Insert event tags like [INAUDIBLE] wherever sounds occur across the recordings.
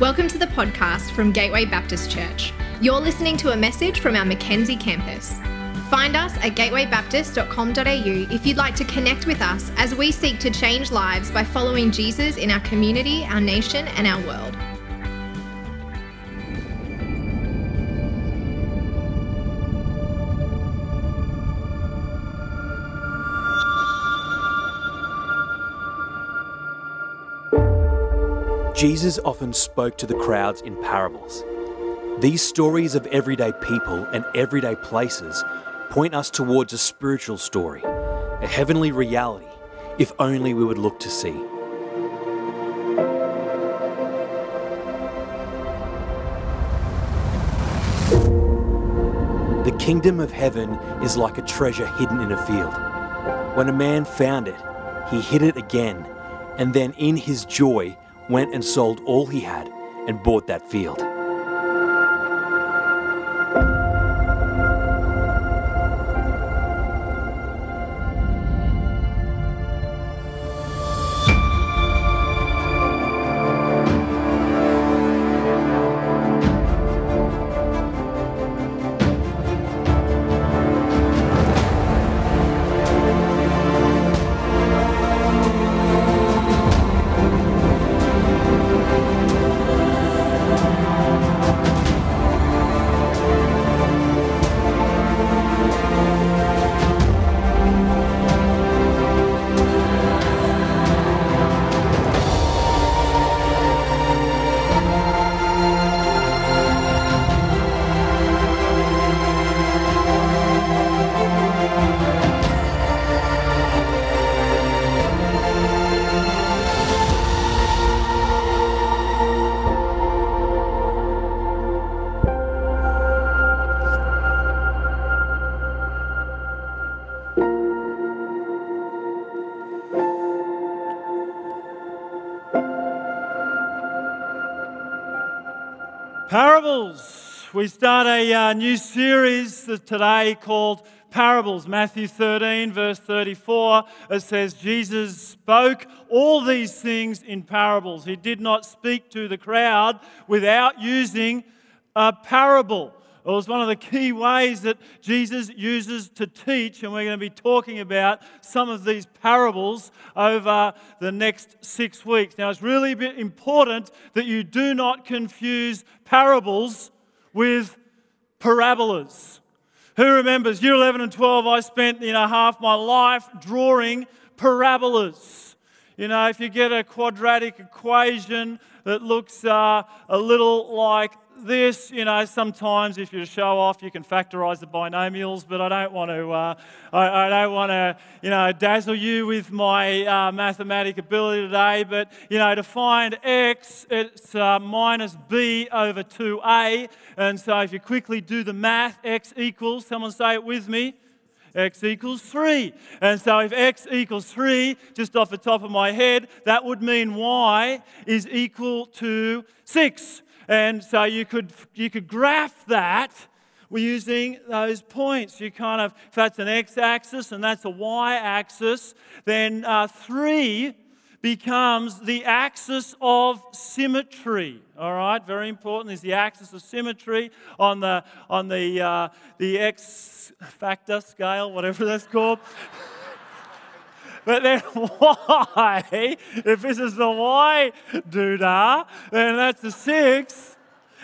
Welcome to the podcast from Gateway Baptist Church. You're listening to a message from our Mackenzie campus. Find us at gatewaybaptist.com.au if you'd like to connect with us as we seek to change lives by following Jesus in our community, our nation, and our world. Jesus often spoke to the crowds in parables. These stories of everyday people and everyday places point us towards a spiritual story, a heavenly reality, if only we would look to see. The kingdom of heaven is like a treasure hidden in a field. When a man found it, he hid it again, and then in his joy went and sold all he had and bought that field. We start a uh, new series today called Parables. Matthew 13, verse 34, it says, Jesus spoke all these things in parables. He did not speak to the crowd without using a parable. It was one of the key ways that Jesus uses to teach, and we're going to be talking about some of these parables over the next six weeks. Now, it's really important that you do not confuse parables with parabolas. Who remembers year 11 and 12? I spent you know half my life drawing parabolas. You know, if you get a quadratic equation that looks uh, a little like this, you know, sometimes if you show off, you can factorize the binomials, but I don't want to, uh, I, I, don't want to, you know, dazzle you with my uh, mathematic ability today. But, you know, to find x, it's uh, minus b over 2a. And so if you quickly do the math, x equals, someone say it with me, x equals 3. And so if x equals 3, just off the top of my head, that would mean y is equal to 6. And so you could, you could graph that using those points. You kind of, if that's an x axis and that's a y axis, then uh, 3 becomes the axis of symmetry. All right, very important is the axis of symmetry on the on the uh, the x factor scale, whatever that's called. [LAUGHS] But then y, if this is the y doodah, then that's the six.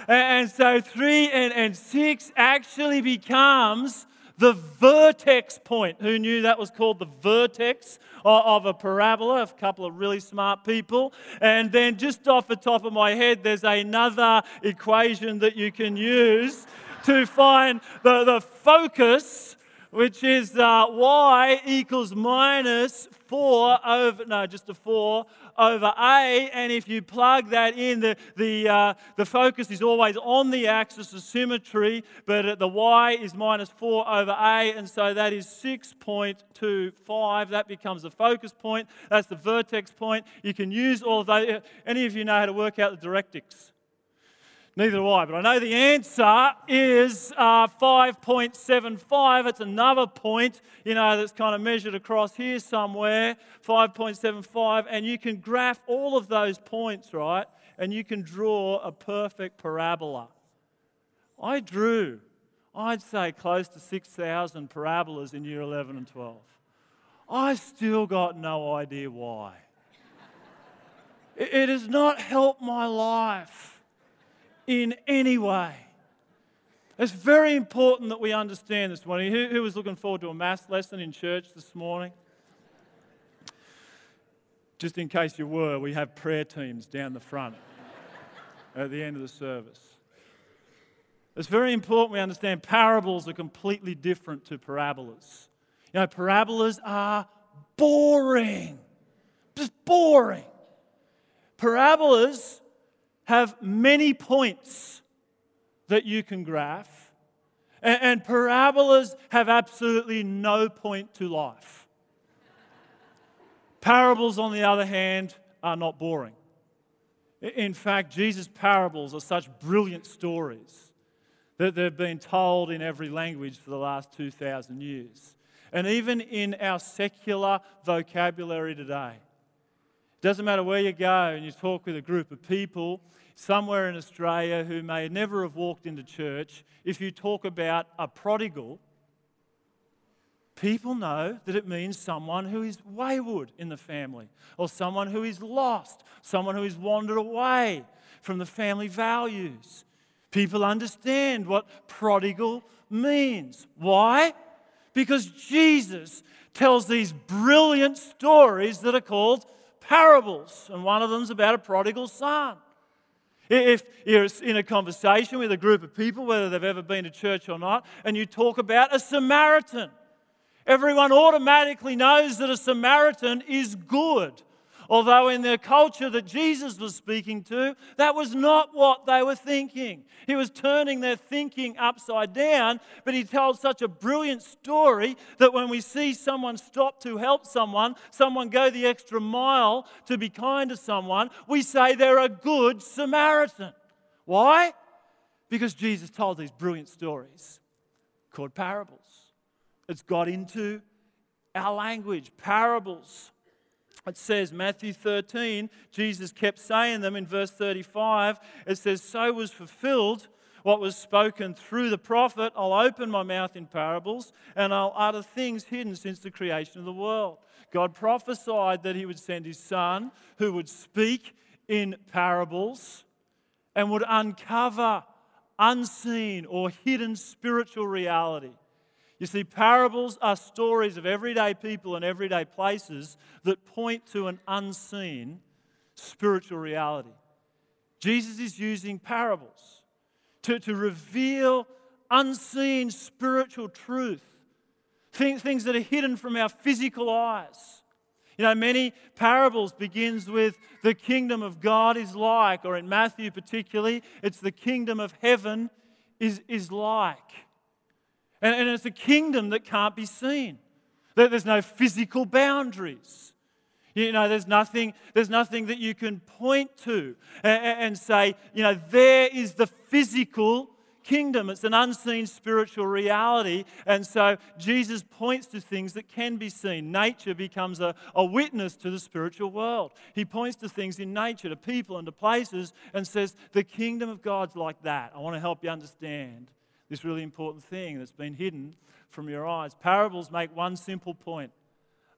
And so three and, and six actually becomes the vertex point. Who knew that was called the vertex of a parabola? A couple of really smart people. And then just off the top of my head, there's another equation that you can use to find the, the focus which is uh, y equals minus 4 over, no, just a 4 over a. And if you plug that in, the, the, uh, the focus is always on the axis of symmetry, but the y is minus 4 over a. And so that is 6.25. That becomes the focus point. That's the vertex point. You can use all of those. Any of you know how to work out the directrix? Neither do I, but I know the answer is uh, 5.75. It's another point, you know, that's kind of measured across here somewhere, 5.75, and you can graph all of those points, right? And you can draw a perfect parabola. I drew, I'd say, close to 6,000 parabolas in year 11 and 12. I still got no idea why. it has not helped my life in any way. It's very important that we understand this morning. Who, who was looking forward to a maths lesson in church this morning? Just in case you were, we have prayer teams down the front [LAUGHS] at the end of the service. It's very important we understand parables are completely different to parabolas. You know, parabolas are boring, just boring. Parabolas have many points that you can graph, and, and parabolas have absolutely no point to life. Parables, on the other hand, are not boring. In fact, Jesus' parables are such brilliant stories that they've been told in every language for the last 2,000 years. And even in our secular vocabulary today, doesn't matter where you go and you talk with a group of people somewhere in Australia who may never have walked into church, if you talk about a prodigal, people know that it means someone who is wayward in the family, or someone who is lost, someone who has wandered away from the family values. People understand what prodigal means. Why? Because Jesus tells these brilliant stories that are called parables, and one of them's about a prodigal son. If you're in a conversation with a group of people, whether they've ever been to church or not, and you talk about a Samaritan, everyone automatically knows that a Samaritan is good. Although, in their culture that Jesus was speaking to, that was not what they were thinking. He was turning their thinking upside down, but he told such a brilliant story that when we see someone stop to help someone, someone go the extra mile to be kind to someone, we say they're a good Samaritan. Why? Because Jesus told these brilliant stories called parables. It's got into our language, parables it says, Matthew 13, Jesus kept saying them in verse 35. It says, So was fulfilled what was spoken through the prophet. I'll open my mouth in parables and I'll utter things hidden since the creation of the world. God prophesied that he would send his son who would speak in parables and would uncover unseen or hidden spiritual reality. You see, parables are stories of everyday people and everyday places that point to an unseen spiritual reality. Jesus is using parables to, to reveal unseen spiritual truth, things, things that are hidden from our physical eyes. You know, many parables begins with the kingdom of God is like, or in Matthew particularly, it's the kingdom of heaven is, is like. And, and it's a kingdom that can't be seen. There's no physical boundaries. You know, there's nothing, there's nothing that you can point to and, and say, you know, there is the physical kingdom. It's an unseen spiritual reality. And so Jesus points to things that can be seen. Nature becomes a, a witness to the spiritual world. He points to things in nature, to people and to places, and says, The kingdom of God's like that. I want to help you understand this really important thing that's been hidden from your eyes. Parables make one simple point.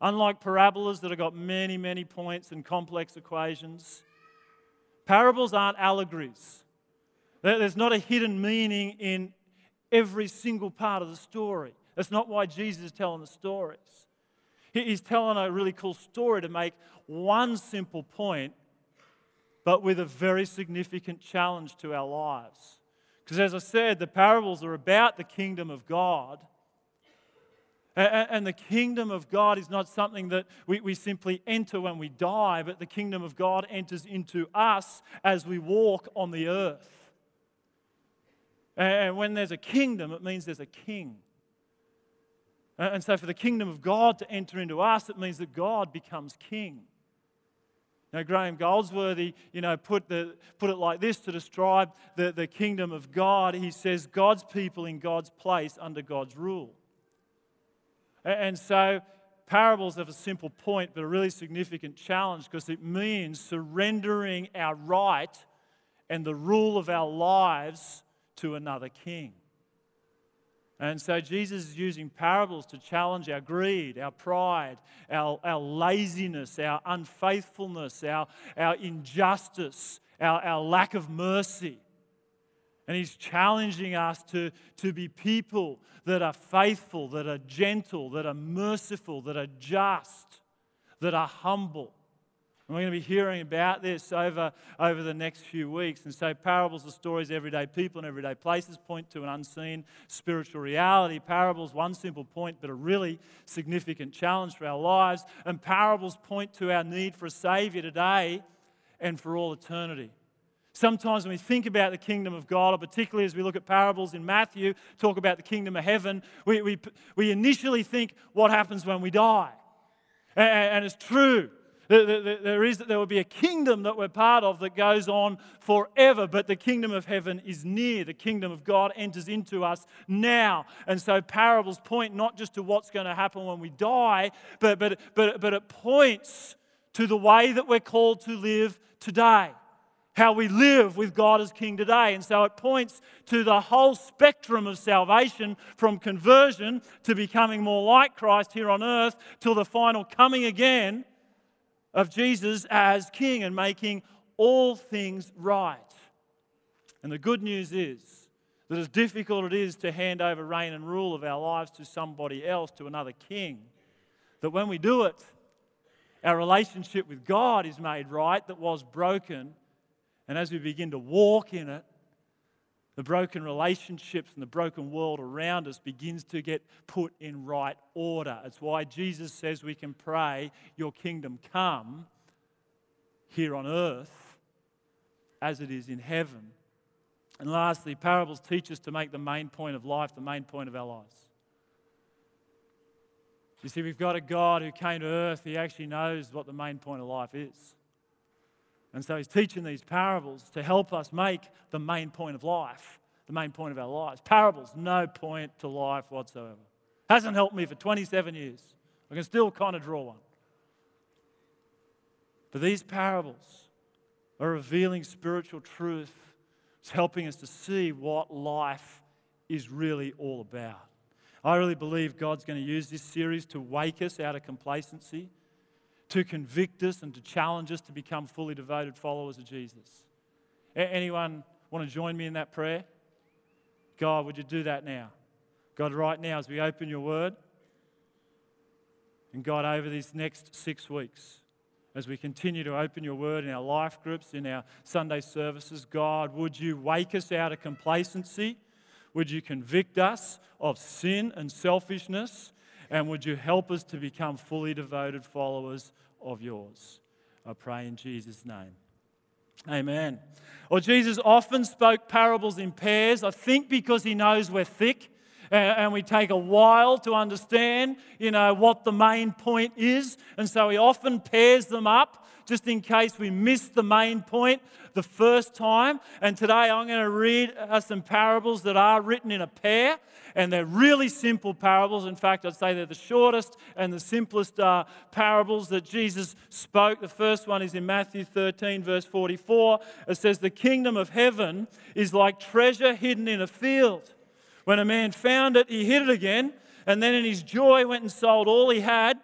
Unlike parabolas that have got many, many points and complex equations, parables aren't allegories. There's not a hidden meaning in every single part of the story. That's not why Jesus is telling the stories. He's telling a really cool story to make one simple point, but with a very significant challenge to our lives. Because as I said, the parables are about the kingdom of God. And the kingdom of God is not something that we, we simply enter when we die, but the kingdom of God enters into us as we walk on the earth. And when there's a kingdom, it means there's a king. And so, for the kingdom of God to enter into us, it means that God becomes king. Now, Graham Goldsworthy, you know, put, the, put it like this to describe the, the kingdom of God. He says, God's people in God's place under God's rule. And so, parables have a simple point, but a really significant challenge because it means surrendering our right and the rule of our lives to another king. And so Jesus is using parables to challenge our greed, our pride, our, our laziness, our unfaithfulness, our, our injustice, our, our lack of mercy. And he's challenging us to, to be people that are faithful, that are gentle, that are merciful, that are just, that are humble. And we're going to be hearing about this over, over the next few weeks. And so, parables are stories, everyday people and everyday places point to an unseen spiritual reality. Parables, one simple point, but a really significant challenge for our lives. And parables point to our need for a Savior today and for all eternity. Sometimes when we think about the kingdom of God, or particularly as we look at parables in Matthew, talk about the kingdom of heaven, we, we, we initially think what happens when we die. And, and it's true. There, is, there will be a kingdom that we're part of that goes on forever, but the kingdom of heaven is near. The kingdom of God enters into us now. And so parables point not just to what's going to happen when we die, but, but, but, but it points to the way that we're called to live today how we live with God as King today. And so it points to the whole spectrum of salvation from conversion to becoming more like Christ here on earth till the final coming again of Jesus as King and making all things right. And the good news is that as difficult it is to hand over reign and rule of our lives to somebody else, to another king, that when we do it, our relationship with God is made right that was broken. And as we begin to walk in it, the broken relationships and the broken world around us begins to get put in right order. It's why Jesus says we can pray, Your kingdom come here on earth as it is in heaven. And lastly, parables teach us to make the main point of life the main point of our lives. You see, we've got a God who came to earth, he actually knows what the main point of life is. And so he's teaching these parables to help us make the main point of life, the main point of our lives. Parables, no point to life whatsoever. Hasn't helped me for 27 years. I can still kind of draw one. But these parables are revealing spiritual truth. It's helping us to see what life is really all about. I really believe God's going to use this series to wake us out of complacency to convict us and to challenge us to become fully devoted followers of Jesus. Anyone want to join me in that prayer? God, would you do that now? God, right now, as we open your word, and God, over these next six weeks, as we continue to open your word in our life groups, in our Sunday services, God, would you wake us out of complacency? Would you convict us of sin and selfishness? And would you help us to become fully devoted followers of yours? I pray in Jesus' name. Amen. Well, Jesus often spoke parables in pairs, I think because he knows we're thick and we take a while to understand, you know, what the main point is. And so he often pairs them up just in case we miss the main point the first time. And today I'm going to read uh, some parables that are written in a pair, and they're really simple parables. In fact, I'd say they're the shortest and the simplest uh, parables that Jesus spoke. The first one is in Matthew 13, verse 44. It says, The kingdom of heaven is like treasure hidden in a field. When a man found it, he hid it again, and then in his joy went and sold all he had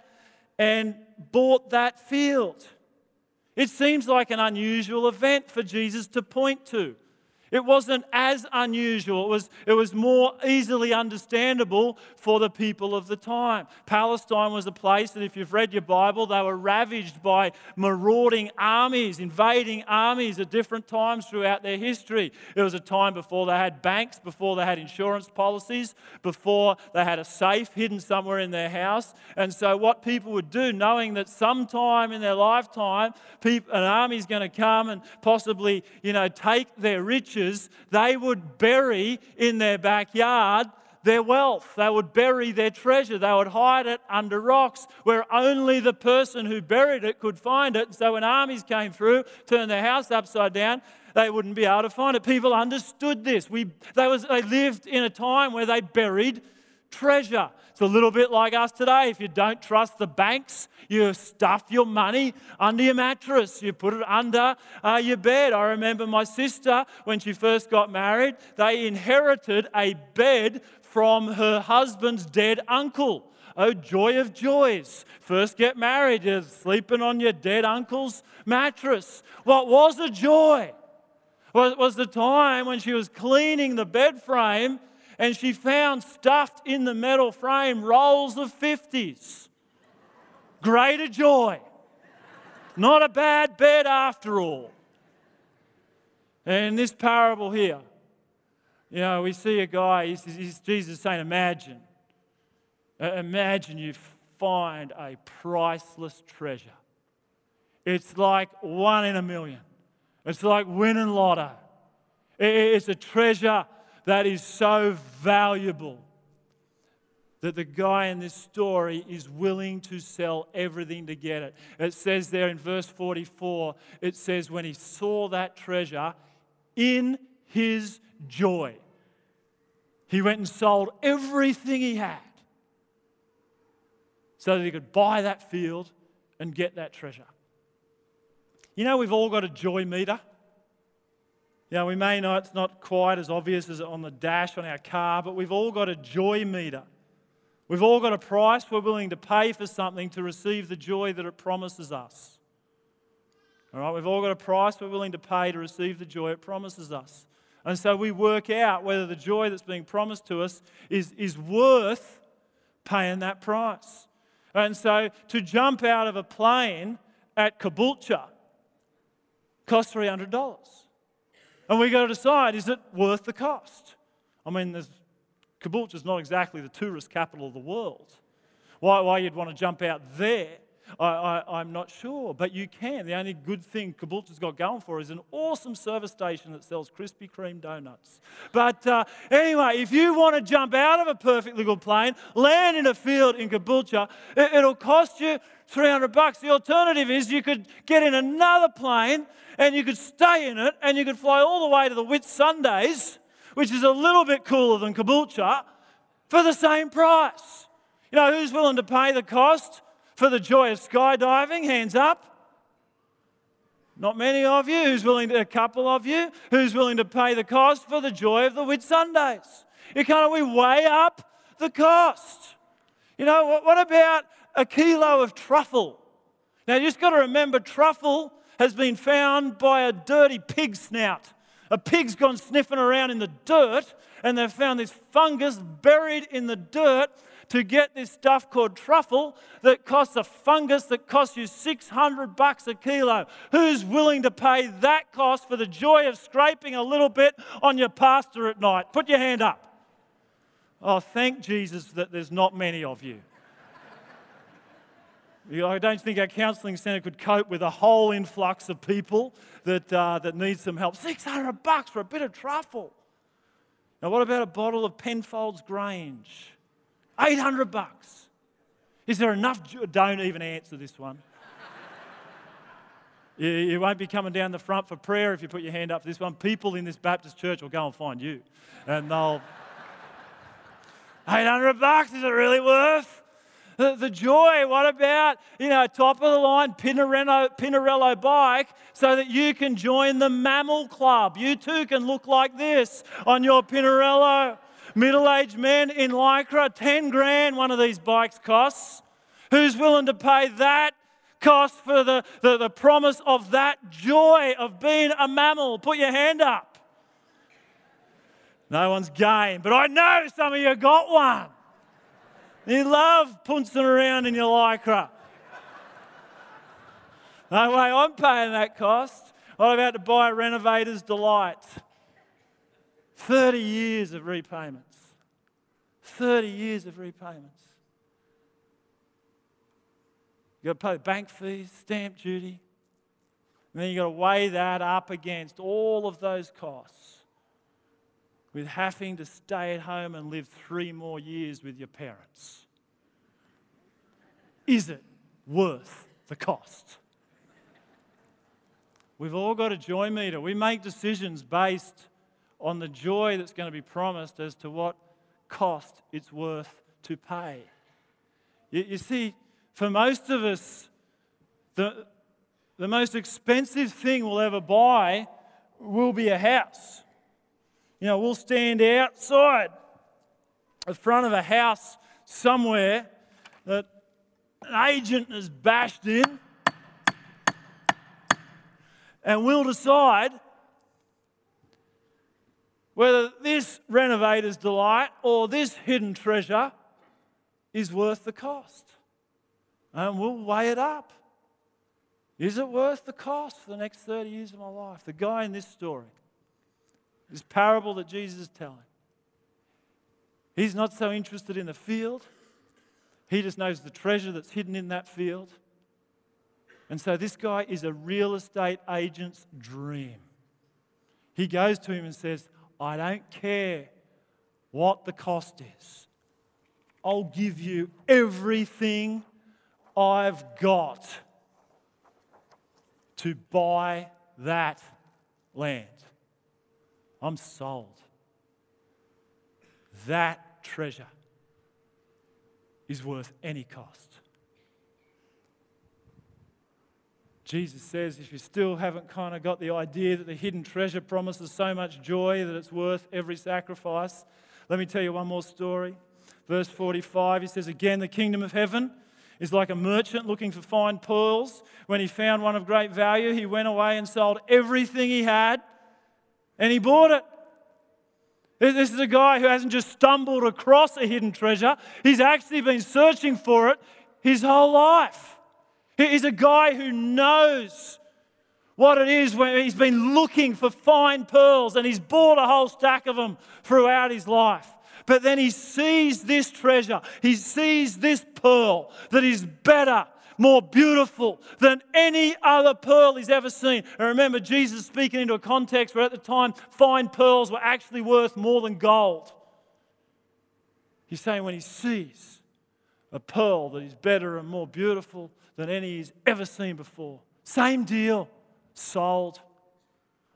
and bought that field. It seems like an unusual event for Jesus to point to. It wasn't as unusual. It was, it was more easily understandable for the people of the time. Palestine was a place that, if you've read your Bible, they were ravaged by marauding armies, invading armies at different times throughout their history. It was a time before they had banks, before they had insurance policies, before they had a safe hidden somewhere in their house. And so, what people would do, knowing that sometime in their lifetime, people, an army is going to come and possibly, you know, take their riches they would bury in their backyard their wealth. They would bury their treasure. They would hide it under rocks where only the person who buried it could find it. So when armies came through, turned their house upside down, they wouldn't be able to find it. People understood this. We, they, was, they lived in a time where they buried treasure. It's a little bit like us today. If you don't trust the banks, you stuff your money under your mattress, you put it under uh, your bed. I remember my sister, when she first got married, they inherited a bed from her husband's dead uncle. Oh, joy of joys. First get married, you're sleeping on your dead uncle's mattress. What was a joy? Was, was the time when she was cleaning the bed frame and she found stuffed in the metal frame rolls of 50s. Greater joy. Not a bad bed after all. And this parable here, you know, we see a guy, he's, he's, Jesus saying, Imagine, uh, imagine you find a priceless treasure. It's like one in a million. It's like winning lotto. It's a treasure that is so valuable that the guy in this story is willing to sell everything to get it. It says there in verse 44, it says, when he saw that treasure in his joy, he went and sold everything he had so that he could buy that field and get that treasure. You know, we've all got a joy meter. You know, we may know it's not quite as obvious as on the dash on our car, but we've all got a joy meter. We've all got a price we're willing to pay for something to receive the joy that it promises us. All right, we've all got a price we're willing to pay to receive the joy it promises us. And so we work out whether the joy that's being promised to us is, is worth paying that price. And so to jump out of a plane at Caboolture costs $300. And we got to decide is it worth the cost? I mean, there's, Caboolture is not exactly the tourist capital of the world. Why, why you'd want to jump out there I, am not sure, but you can. The only good thing Caboolture's got going for is an awesome service station that sells Krispy Kreme donuts. But uh, anyway, if you want to jump out of a perfectly good plane, land in a field in Caboolture, it, it'll cost you 300 bucks. The alternative is you could get in another plane and you could stay in it and you could fly all the way to the Whitsundays, which is a little bit cooler than Caboolture, for the same price. You know, who's willing to pay the cost? For the joy of skydiving? Hands up. Not many of you. Who's willing to, a couple of you, who's willing to pay the cost for the joy of the Whitsundays? You can't we weigh up the cost? You know, what, what about a kilo of truffle? Now, you just got to remember truffle has been found by a dirty pig snout. A pig's gone sniffing around in the dirt and they've found this fungus buried in the dirt to get this stuff called truffle that costs a fungus that costs you 600 bucks a kilo. Who's willing to pay that cost for the joy of scraping a little bit on your pasta at night? Put your hand up. Oh, thank Jesus that there's not many of you. I don't think our counselling centre could cope with a whole influx of people that, uh, that need some help. 600 bucks for a bit of truffle. Now, what about a bottle of Penfolds Grange? 800 bucks. Is there enough? Don't even answer this one. [LAUGHS] you, won't be coming down the front for prayer if you put your hand up for this one. People in this Baptist church will go and find you. And they'll. [LAUGHS] 800 bucks, is it really worth? The, the, joy, what about, you know, top of the line Pinarello, Pinarello bike so that you can join the mammal club? You too can look like this on your Pinarello middle aged men in Lycra, 10 grand one of these bikes costs. Who's willing to pay that cost for the, the, the promise of that joy of being a mammal? Put your hand up. No one's game, but I know some of you got one. You love pouncing around in your lycra. No way, I'm paying that cost. I'm about to buy a Renovator's Delight. 30 years of repayments. 30 years of repayments. You've got to pay bank fees, stamp duty. And then you've got to weigh that up against all of those costs. with having to stay at home and live three more years with your parents? Is it worth the cost? We've all got a joy meter. We make decisions based on the joy that's going to be promised as to what cost it's worth to pay. You, you see, for most of us, the, the most expensive thing we'll ever buy will be a house. You know, we'll stand outside the front of a house somewhere that an agent has bashed in, and we'll decide whether this renovator's delight or this hidden treasure is worth the cost. And we'll weigh it up. Is it worth the cost for the next 30 years of my life? The guy in this story, this parable that Jesus is telling, he's not so interested in the field. He just knows the treasure that's hidden in that field. And so this guy is a real estate agent's dream. He goes to him and says, I don't care what the cost is. I'll give you everything I've got to buy that land. I'm sold. That treasure is worth any cost. Jesus says if you still haven't kind of got the idea that the hidden treasure promises so much joy that it's worth every sacrifice, let me tell you one more story. Verse 45, he says, Again, the kingdom of heaven is like a merchant looking for fine pearls. When he found one of great value, he went away and sold everything he had and he bought it. This is a guy who hasn't just stumbled across a hidden treasure, he's actually been searching for it his whole life. He's a guy who knows what it is when he's been looking for fine pearls and he's bought a whole stack of them throughout his life. But then he sees this treasure, he sees this pearl that is better, more beautiful than any other pearl he's ever seen. And remember, Jesus speaking into a context where at the time fine pearls were actually worth more than gold. He's saying when he sees a pearl that is better and more beautiful than any he's ever seen before, same deal, sold.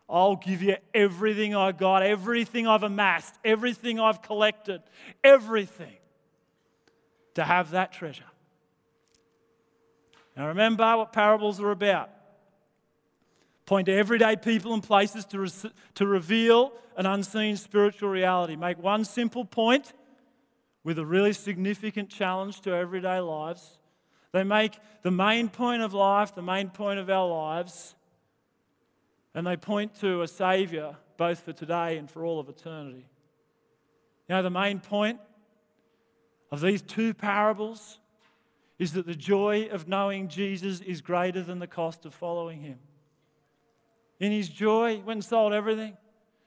I'll give you everything I got, everything I've amassed, everything I've collected, everything to have that treasure. Now, remember what parables are about. Point to everyday people and places to, re- to reveal an unseen spiritual reality. Make one simple point with a really significant challenge to everyday lives. They make the main point of life, the main point of our lives, and they point to a Savior both for today and for all of eternity. Know, the main point of these two parables is that the joy of knowing Jesus is greater than the cost of following him. In his joy, he went and sold everything,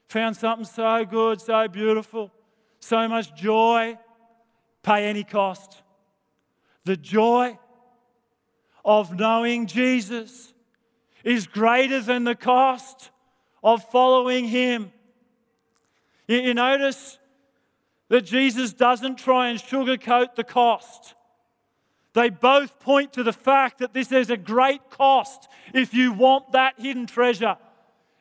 found something so good, so beautiful, so much joy, pay any cost. The joy of knowing Jesus is greater than the cost of following him. You, notice that Jesus doesn't try and sugarcoat the cost. They both point to the fact that this is a great cost if you want that hidden treasure.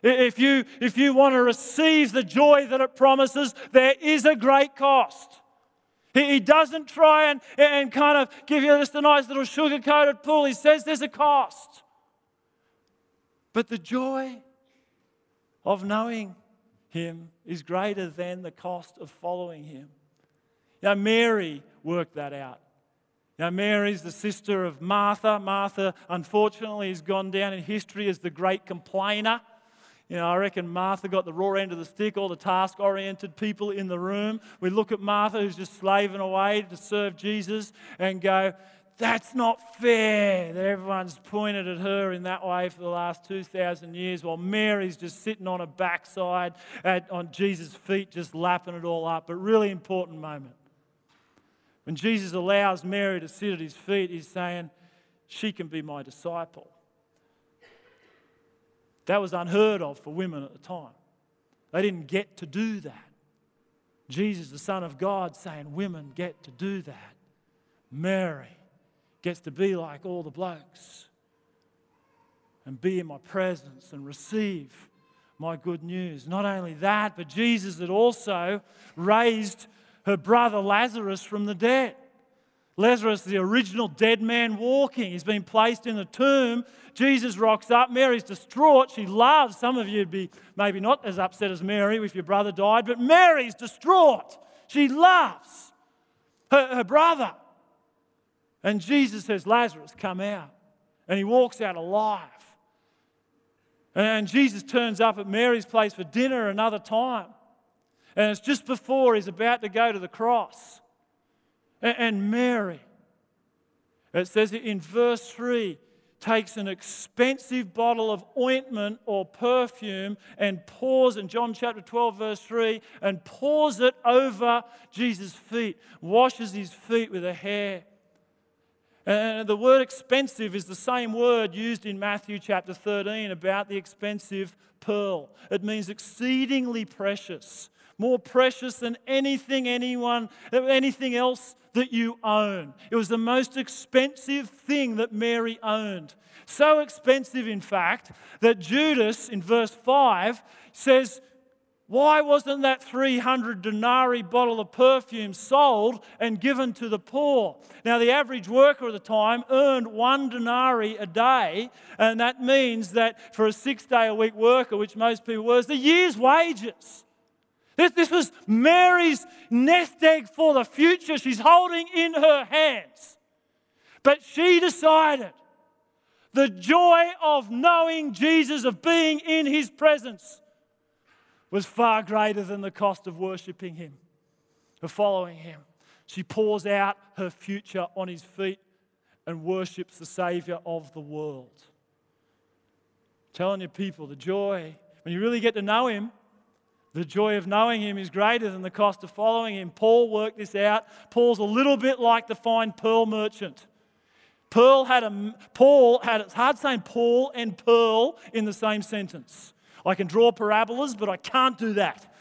If you, if you want to receive the joy that it promises, there is a great cost. He doesn't try and, and kind of give you just a nice little sugar coated pull. He says there's a cost. But the joy of knowing him is greater than the cost of following him. Now, Mary worked that out. Now, Mary's the sister of Martha. Martha, unfortunately, has gone down in history as the great complainer. You know, I reckon Martha got the raw end of the stick, all the task oriented people in the room. We look at Martha, who's just slaving away to serve Jesus, and go, that's not fair that everyone's pointed at her in that way for the last 2,000 years while Mary's just sitting on her backside at, on Jesus' feet, just lapping it all up. But really important moment. When Jesus allows Mary to sit at his feet, he's saying, She can be my disciple. That was unheard of for women at the time. They didn't get to do that. Jesus, the Son of God, saying women get to do that. Mary gets to be like all the blokes and be in my presence and receive my good news. Not only that, but Jesus had also raised her brother Lazarus from the dead. Lazarus, the original dead man walking, he's been placed in the tomb. Jesus rocks up. Mary's distraught. She loves. Some of you would be maybe not as upset as Mary if your brother died, but Mary's distraught. She loves her, her brother. And Jesus says, Lazarus, come out. And he walks out alive. And Jesus turns up at Mary's place for dinner another time. And it's just before he's about to go to the cross. And Mary, it says in verse 3, takes an expensive bottle of ointment or perfume and pours in John chapter 12, verse 3, and pours it over Jesus' feet, washes his feet with a hair. And the word expensive is the same word used in Matthew chapter 13 about the expensive pearl. It means exceedingly precious, more precious than anything anyone anything else that you own. It was the most expensive thing that Mary owned. So expensive, in fact, that Judas in verse 5 says, why wasn't that 300 denarii bottle of perfume sold and given to the poor? Now, the average worker at the time earned one denarii a day, and that means that for a six day a week worker, which most people were, the year's wages. This, this was Mary's nest egg for the future she's holding in her hands. But she decided the joy of knowing Jesus, of being in his presence was far greater than the cost of worshipping him, of following him. She pours out her future on his feet and worships the Savior of the world. Telling your people, the joy, when you really get to know him, the joy of knowing him is greater than the cost of following him. Paul worked this out. Paul's a little bit like the fine pearl merchant. Pearl had a, Paul had, it's hard saying Paul and pearl in the same sentence. I can draw parabolas, but I can't do that.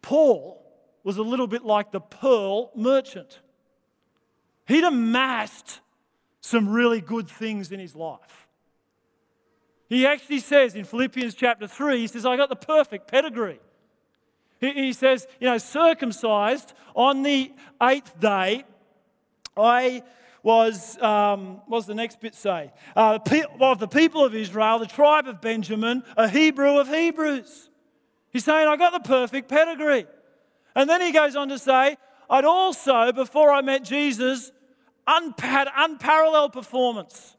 Paul was a little bit like the pearl merchant. He'd amassed some really good things in his life. He actually says in Philippians chapter 3, he says, I got the perfect pedigree. He, says, you know, circumcised on the eighth day, I was, um, what does the next bit say? Uh, of the people of Israel, the tribe of Benjamin, a Hebrew of Hebrews. He's saying, I got the perfect pedigree. And then he goes on to say, I'd also, before I met Jesus, had unparalleled performance.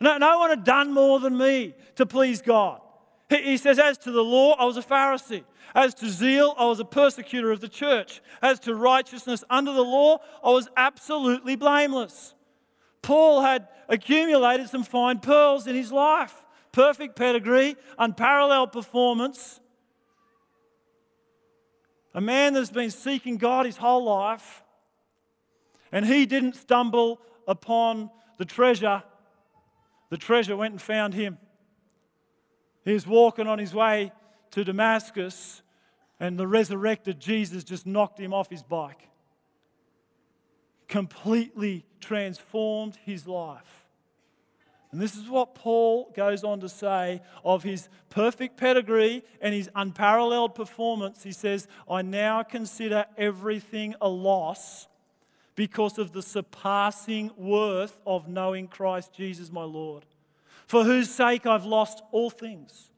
No, no one had done more than me to please God. He, says, As to the law, I was a Pharisee. As to zeal, I was a persecutor of the church. As to righteousness under the law, I was absolutely blameless. Paul had accumulated some fine pearls in his life perfect pedigree, unparalleled performance. A man that's been seeking God his whole life, and he didn't stumble upon the treasure, the treasure went and found him. He was walking on his way to Damascus, and the resurrected Jesus just knocked him off his bike. Completely transformed his life. And this is what Paul goes on to say of his perfect pedigree and his unparalleled performance. He says, I now consider everything a loss because of the surpassing worth of knowing Christ Jesus my Lord, for whose sake I've lost all things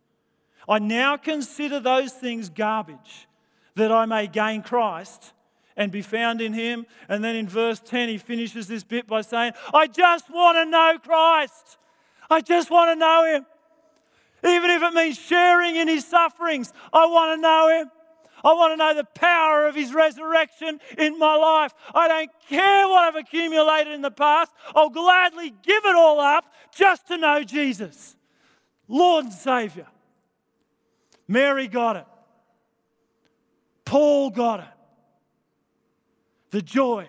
I now consider those things garbage that I may gain Christ and be found in him. And then in verse 10, he finishes this bit by saying, I just want to know Christ. I just want to know him. Even if it means sharing in his sufferings, I want to know him. I want to know the power of his resurrection in my life. I don't care what I've accumulated in the past. I'll gladly give it all up just to know Jesus, Lord and Savior. Mary got it. Paul got it. The joy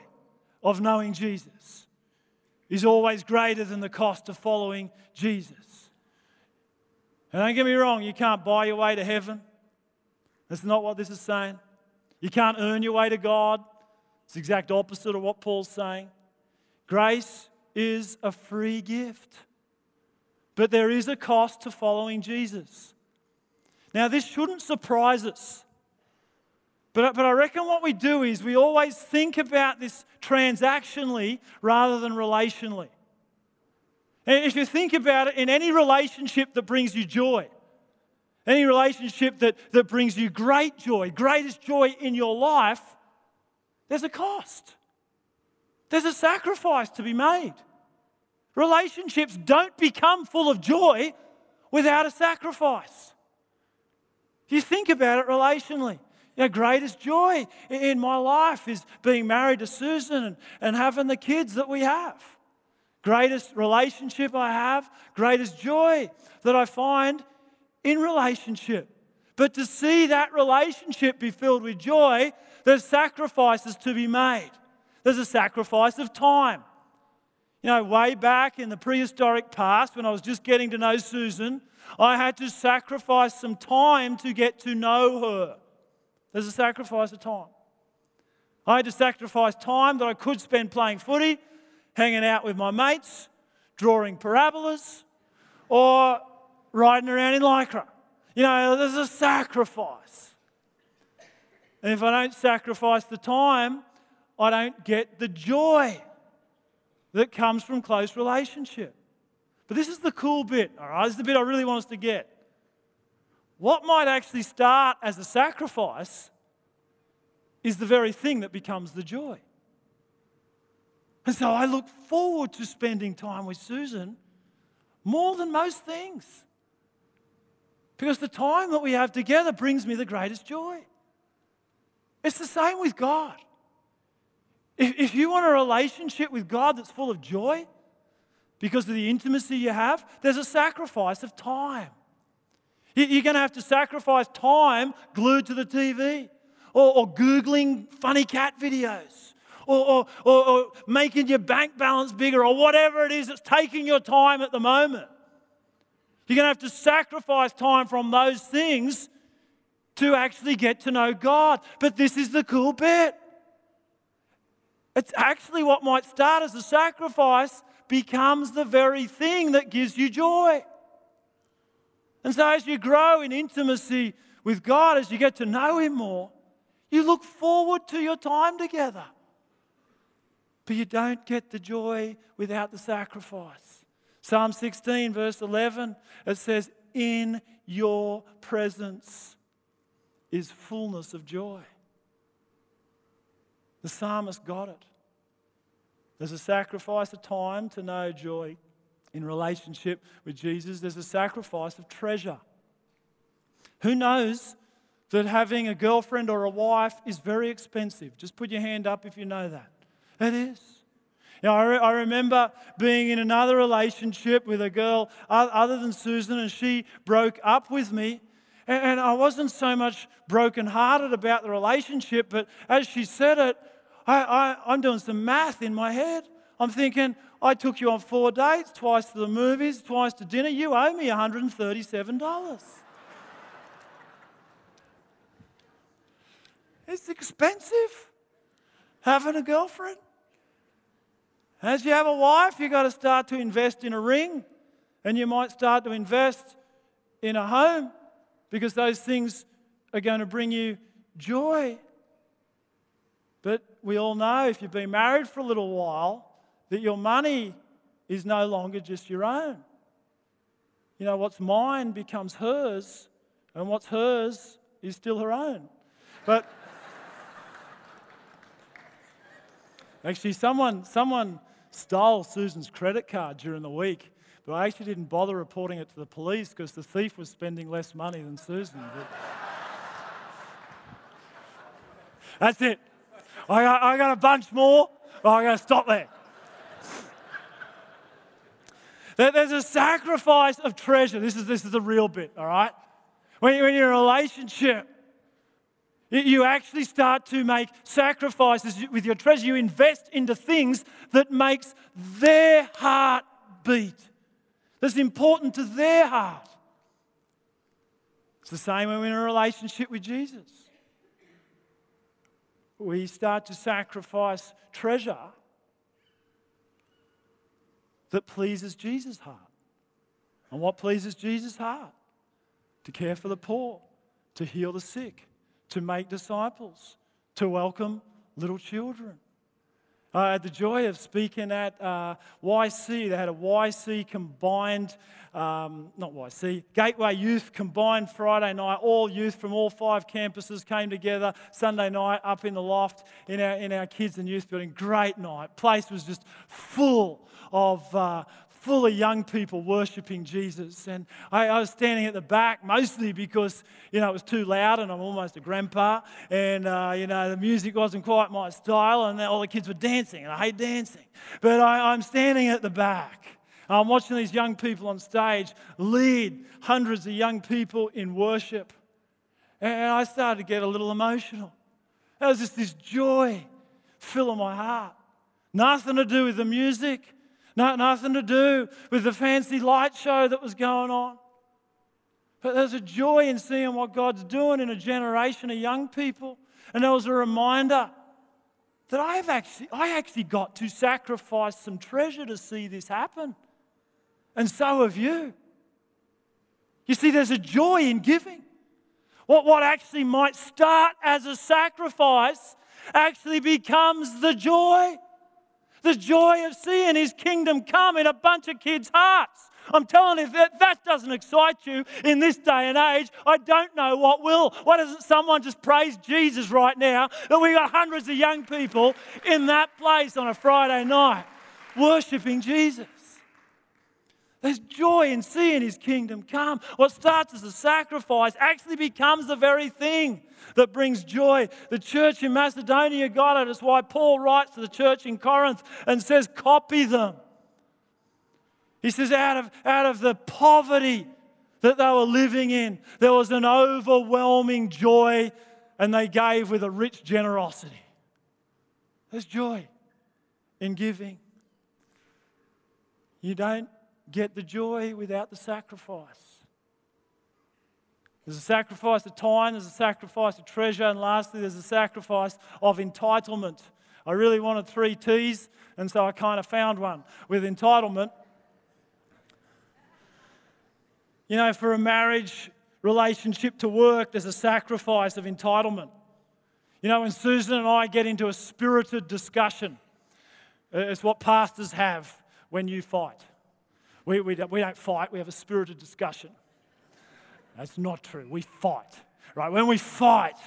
of knowing Jesus is always greater than the cost of following Jesus. And don't get me wrong, you can't buy your way to heaven. That's not what this is saying. You can't earn your way to God. It's the exact opposite of what Paul's saying. Grace is a free gift, but there is a cost to following Jesus. Now, this shouldn't surprise us. But, but I reckon what we do is we always think about this transactionally rather than relationally. And if you think about it, in any relationship that brings you joy, any relationship that, that brings you great joy, greatest joy in your life, there's a cost. There's a sacrifice to be made. Relationships don't become full of joy without a sacrifice. If you think about it relationally, you know, greatest joy in my life is being married to Susan and, and having the kids that we have. Greatest relationship I have, greatest joy that I find in relationship. But to see that relationship be filled with joy, there's sacrifices to be made. There's a sacrifice of time. You know, way back in the prehistoric past, when I was just getting to know Susan, I had to sacrifice some time to get to know her. There's a sacrifice of time. I had to sacrifice time that I could spend playing footy, hanging out with my mates, drawing parabolas, or riding around in Lycra. You know, there's a sacrifice. And if I don't sacrifice the time, I don't get the joy that comes from close relationship. But this is the cool bit, all right? This is the bit I really want us to get. What might actually start as a sacrifice is the very thing that becomes the joy. And so I look forward to spending time with Susan more than most things. Because the time that we have together brings me the greatest joy. It's the same with God. If, if you want a relationship with God that's full of joy, because of the intimacy you have, there's a sacrifice of time. You're going to have to sacrifice time glued to the TV or, or Googling funny cat videos. Or, or, or, or making your bank balance bigger, or whatever it is that's taking your time at the moment. You're going to have to sacrifice time from those things to actually get to know God. But this is the cool bit. It's actually what might start as a sacrifice becomes the very thing that gives you joy. And so, as you grow in intimacy with God, as you get to know Him more, you look forward to your time together. But you don't get the joy without the sacrifice. Psalm 16, verse 11, it says, In your presence is fullness of joy. The psalmist got it. There's a sacrifice of time to know joy in relationship with Jesus, there's a sacrifice of treasure. Who knows that having a girlfriend or a wife is very expensive? Just put your hand up if you know that. It is. I, re- I remember being in another relationship with a girl other than Susan, and she broke up with me. And, and I wasn't so much brokenhearted about the relationship, but as she said it, I, I, I'm doing some math in my head. I'm thinking, I took you on four dates, twice to the movies, twice to dinner. You owe me $137. it's expensive having a girlfriend. As you have a wife, you've got to start to invest in a ring, and you might start to invest in a home because those things are going to bring you joy. But we all know if you've been married for a little while that your money is no longer just your own. You know, what's mine becomes hers, and what's hers is still her own. But [LAUGHS] actually, someone, someone stole Susan's credit card during the week, but I actually didn't bother reporting it to the police because the thief was spending less money than Susan. But... [LAUGHS] That's it. I got, I got a bunch more, but I'm going to stop there. There's a sacrifice of treasure. This is, this is the real bit, all right? When you're in a relationship, you actually start to make sacrifices with your treasure. You invest into things that makes their heart beat. That's important to their heart. It's the same when we're in a relationship with Jesus. We start to sacrifice treasure that pleases Jesus' heart. And what pleases Jesus' heart? To care for the poor, to heal the sick, to make disciples, to welcome little children. I had the joy of speaking at uh, YC. They had a YC combined, um, not YC, Gateway Youth combined Friday night. All youth from all five campuses came together Sunday night up in the loft in our, in our kids and youth building. Great night. Place was just full of, uh, full of young people worshiping Jesus. And I, I, was standing at the back mostly because, you know, it was too loud and I'm almost a grandpa. And, uh, you know, the music wasn't quite my style and all the kids were dancing and I hate dancing. But I, I'm standing at the back. I'm watching these young people on stage lead hundreds of young people in worship. And I started to get a little emotional. There was just this joy filling my heart. Nothing to do with the music, not, nothing to do with the fancy light show that was going on. But there's a joy in seeing what God's doing in a generation of young people. And there was a reminder that I've actually, I actually got to sacrifice some treasure to see this happen. And so have you. You see, there's a joy in giving. What, what actually might start as a sacrifice actually becomes the joy the joy of seeing his kingdom come in a bunch of kids' hearts. I'm telling you, that that doesn't excite you in this day and age, I don't know what will. Why doesn't someone just praise Jesus right now that we got hundreds of young people in that place on a Friday night worshiping Jesus? There's joy in seeing his kingdom come. What starts as a sacrifice actually becomes the very thing that brings joy. The church in Macedonia got it. It's why Paul writes to the church in Corinth and says, copy them. He says, out of, out of the poverty that they were living in, there was an overwhelming joy, and they gave with a rich generosity. There's joy in giving. You don't get the joy without the sacrifice. There's a sacrifice of time, there's a sacrifice of treasure, and lastly, there's a sacrifice of entitlement. I really wanted three T's, and so I kind of found one. With entitlement, you know, for a marriage relationship to work, there's a sacrifice of entitlement. You know, when Susan and I get into a spirited discussion, uh, it's what pastors have when you fight. We, we, don't, we don't fight, we have a spirited discussion. That's not true. We fight, right? When we fight,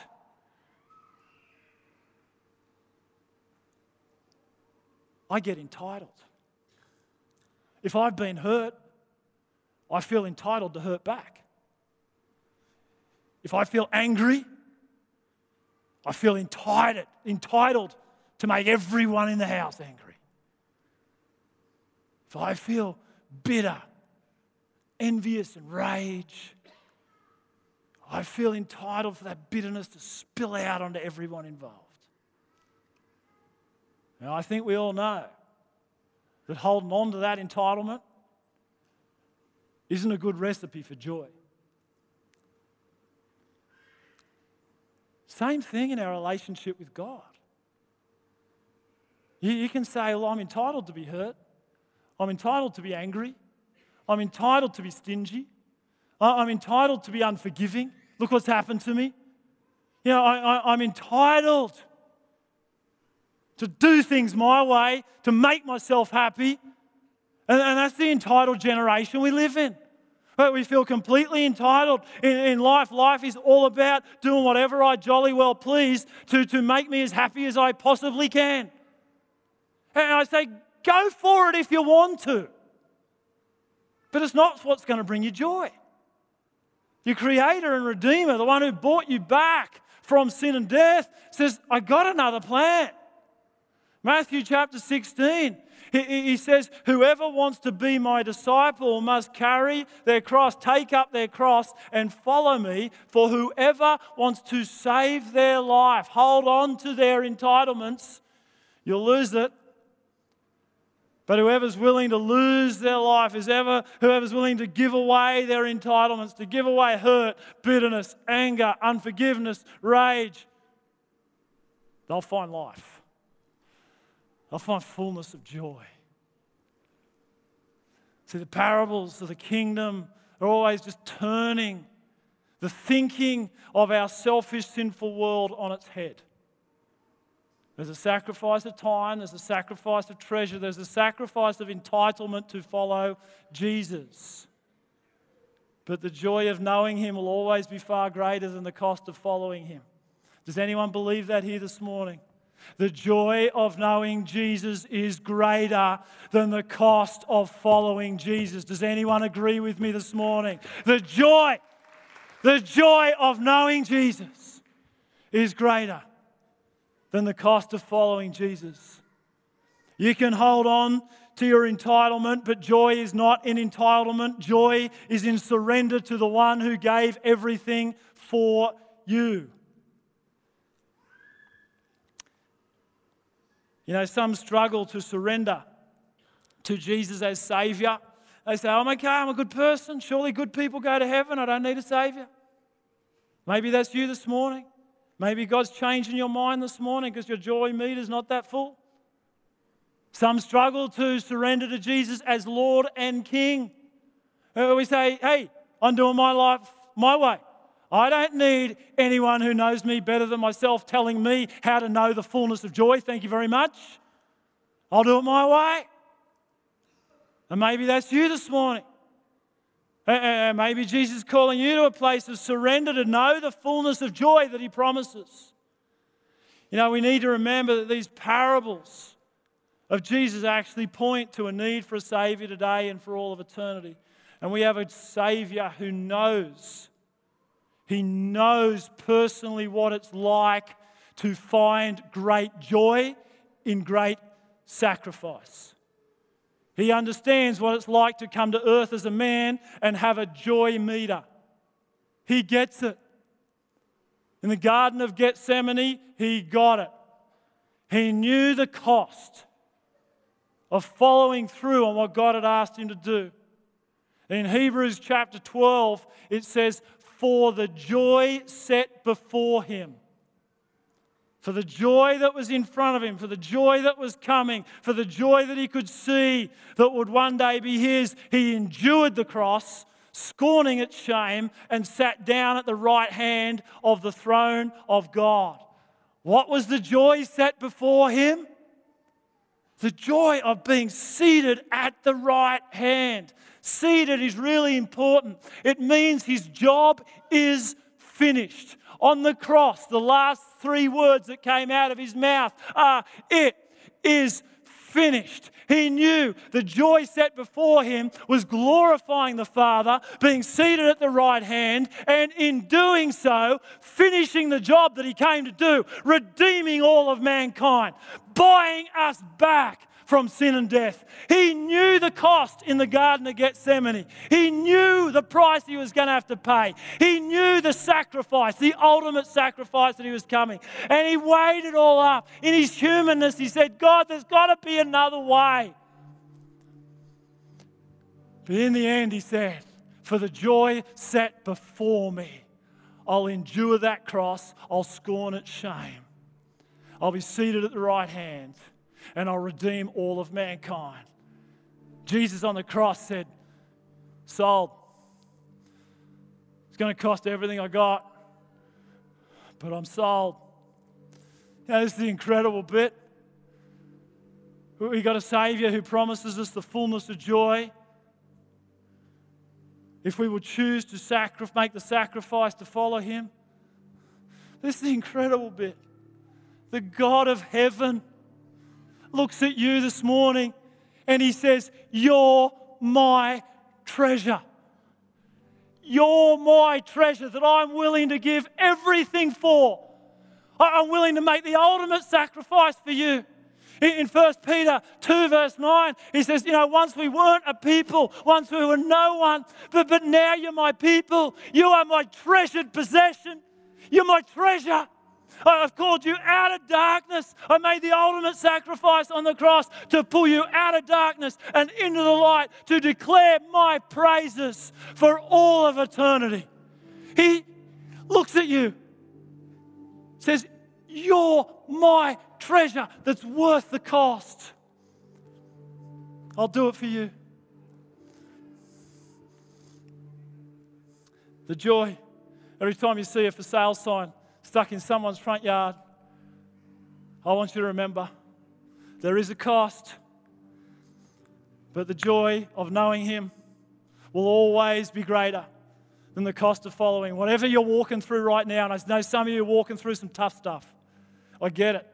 I get entitled. If I've been hurt, I feel entitled to hurt back. If I feel angry, I feel entitled, entitled to make everyone in the house angry. If I feel bitter, envious, and rage, I feel entitled for that bitterness to spill out onto everyone involved. Now, I think we all know that holding on to that entitlement isn't a good recipe for joy. Same thing in our relationship with God. You, you can say, Well, I'm entitled to be hurt. I'm entitled to be angry. I'm entitled to be stingy. I'm entitled to be unforgiving. Look what's happened to me. You know, I, am entitled to do things my way, to make myself happy. And, and that's the entitled generation we live in. But we feel completely entitled in, in, life. Life is all about doing whatever I jolly well please to, to make me as happy as I possibly can. And I say, go for it if you want to. But it's not what's going to bring you joy. Your creator and redeemer, the one who brought you back from sin and death, says, I got another plan. Matthew chapter 16, he, he says, Whoever wants to be my disciple must carry their cross, take up their cross, and follow me. For whoever wants to save their life, hold on to their entitlements, you'll lose it. But whoever's willing to lose their life is ever, whoever's willing to give away their entitlements, to give away hurt, bitterness, anger, unforgiveness, rage, they'll find life. They'll find fullness of joy. See, the parables of the kingdom are always just turning the thinking of our selfish, sinful world on its head. There's a sacrifice of time, there's a sacrifice of treasure, there's a sacrifice of entitlement to follow Jesus. But the joy of knowing Him will always be far greater than the cost of following Him. Does anyone believe that here this morning? The joy of knowing Jesus is greater than the cost of following Jesus. Does anyone agree with me this morning? The joy, the joy of knowing Jesus is greater than the cost of following Jesus. You can hold on to your entitlement, but joy is not in entitlement. Joy is in surrender to the one who gave everything for you. You know, some struggle to surrender to Jesus as Savior. They say, I'm okay, I'm a good person. Surely good people go to heaven. I don't need a Savior. Maybe that's you this morning. Maybe God's changing your mind this morning because your joy meter's not that full. Some struggle to surrender to Jesus as Lord and King. We say, hey, I'm doing my life my way. I don't need anyone who knows me better than myself telling me how to know the fullness of joy. Thank you very much. I'll do it my way. And maybe that's you this morning. Uh, maybe Jesus is calling you to a place of surrender to know the fullness of joy that he promises. You know, we need to remember that these parables of Jesus actually point to a need for a Savior today and for all of eternity. And we have a Savior who knows, He knows personally what it's like to find great joy in great sacrifice. He understands what it's like to come to earth as a man and have a joy meter. He gets it. In the Garden of Gethsemane, he got it. He knew the cost of following through on what God had asked him to do. In Hebrews chapter 12, it says, For the joy set before him for the joy that was in front of him, for the joy that was coming, for the joy that he could see that would one day be his, he endured the cross, scorning its shame, and sat down at the right hand of the throne of God. What was the joy set before him? The joy of being seated at the right hand. Seated is really important. It means his job is finished on the cross, the last three words that came out of his mouth are, It is finished. He knew the joy set before him was glorifying the Father, being seated at the right hand, and in doing so, finishing the job that he came to do, redeeming all of mankind, buying us back from sin and death. He knew the cost in the Garden of Gethsemane. He knew the price he was going to have to pay. He knew the sacrifice, the ultimate sacrifice that he was coming. And he weighed it all up. In his humanness, he said, God, there's got to be another way. But in the end, he said, For the joy set before me, I'll endure that cross, I'll scorn its shame. I'll be seated at the right hand and I'll redeem all of mankind. Jesus on the cross said, Sold. It's going to cost everything I got, but I'm sold. Now, this is the incredible bit. We got a Savior who promises us the fullness of joy. If we will choose to sacri- make the sacrifice to follow Him, this is the incredible bit. The God of heaven looks at you this morning and he says, You're my treasure. You're my treasure that I'm willing to give everything for. I'm willing to make the ultimate sacrifice for you. In 1 Peter 2, verse 9, he says, You know, once we weren't a people, once we were no one, but, but now you're my people. You are my treasured possession. You're my treasure. I've called you out of darkness. I made the ultimate sacrifice on the cross to pull you out of darkness and into the light to declare my praises for all of eternity. He looks at you, says, You're my treasure that's worth the cost. I'll do it for you. The joy every time you see a for sale sign stuck in someone's front yard. I want you to remember there is a cost, but the joy of knowing Him will always be greater than the cost of following. Whatever you're walking through right now, and I know some of you are walking through some tough stuff. I get it.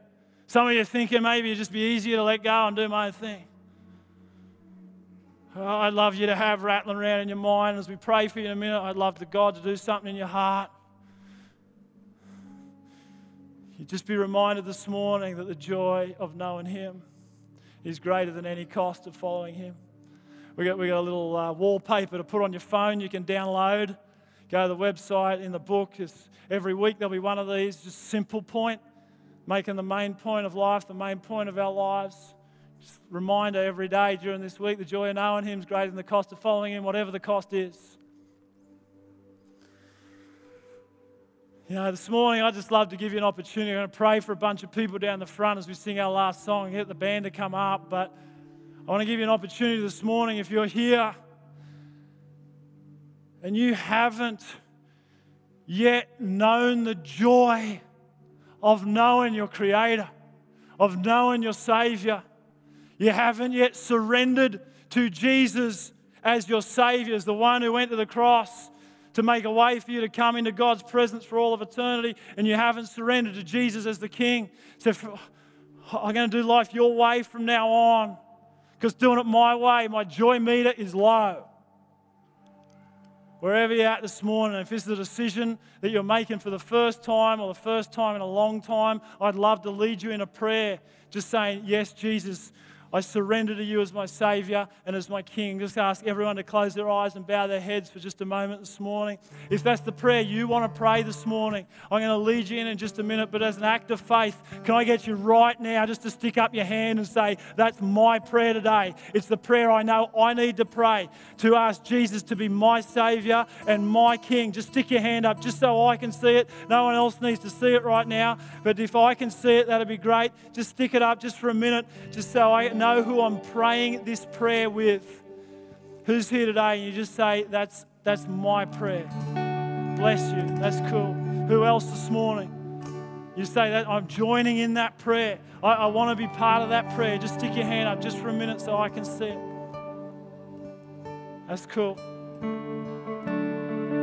Some of you are thinking maybe it'd just be easier to let go and do my own thing. Oh, I'd love you to have rattling around in your mind as we pray for you in a minute. I'd love the God to do something in your heart. You just be reminded this morning that the joy of knowing Him is greater than any cost of following Him. We got, we got a little uh, wallpaper to put on your phone you can download. Go to the website in the book. It's, every week there'll be one of these, just simple point, making the main point of life the main point of our lives. Just reminder every day during this week the joy of knowing Him is greater than the cost of following Him, whatever the cost is. You know, this morning I'd just love to give you an opportunity. I'm going to pray for a bunch of people down the front as we sing our last song, get the band to come up. But I want to give you an opportunity this morning if you're here and you haven't yet known the joy of knowing your Creator, of knowing your Savior you haven't yet surrendered to Jesus as your Savior, as the one who went to the cross to make a way for you to come into God's presence for all of eternity, and you haven't surrendered to Jesus as the King. So oh, I'm going to do life your way from now on because doing it my way, my joy meter is low. Wherever you're at this morning, if this is a decision that you're making for the first time or the first time in a long time, I'd love to lead you in a prayer, just saying, Yes, Jesus, I surrender to you as my Savior and as my King. Just ask everyone to close their eyes and bow their heads for just a moment this morning. If that's the prayer you want to pray this morning, I'm going to lead you in in just a minute. But as an act of faith, can I get you right now just to stick up your hand and say, That's my prayer today? It's the prayer I know I need to pray to ask Jesus to be my Savior and my King. Just stick your hand up just so I can see it. No one else needs to see it right now. But if I can see it, that'd be great. Just stick it up just for a minute, just so I know who I'm praying this prayer with. Who's here today? And you just say, That's, that's my prayer. Bless you. That's cool. Who else this morning? You say that I'm joining in that prayer. I, I want to be part of that prayer. Just stick your hand up just for a minute so I can see it. That's cool.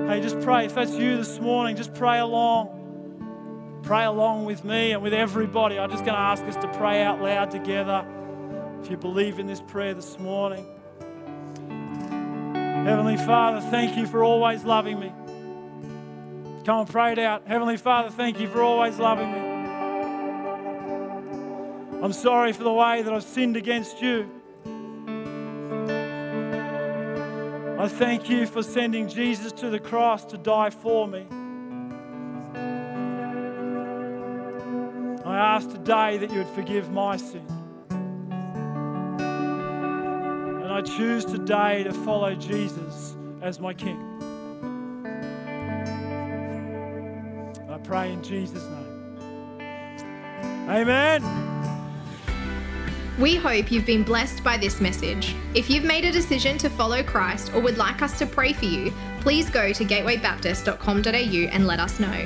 Hey, just pray. If that's you this morning, just pray along. Pray along with me and with everybody. I'm just going to ask us to pray out loud together. If you believe in this prayer this morning, Heavenly Father, thank you for always loving me. Come and pray it out. Heavenly Father, thank you for always loving me. I'm sorry for the way that I've sinned against you. I thank you for sending Jesus to the cross to die for me. I ask today that you would forgive my sin. I choose today to follow Jesus as my King. I pray in Jesus' name. Amen. We hope you've been blessed by this message. If you've made a decision to follow Christ or would like us to pray for you, please go to gatewaybaptist.com.au and let us know.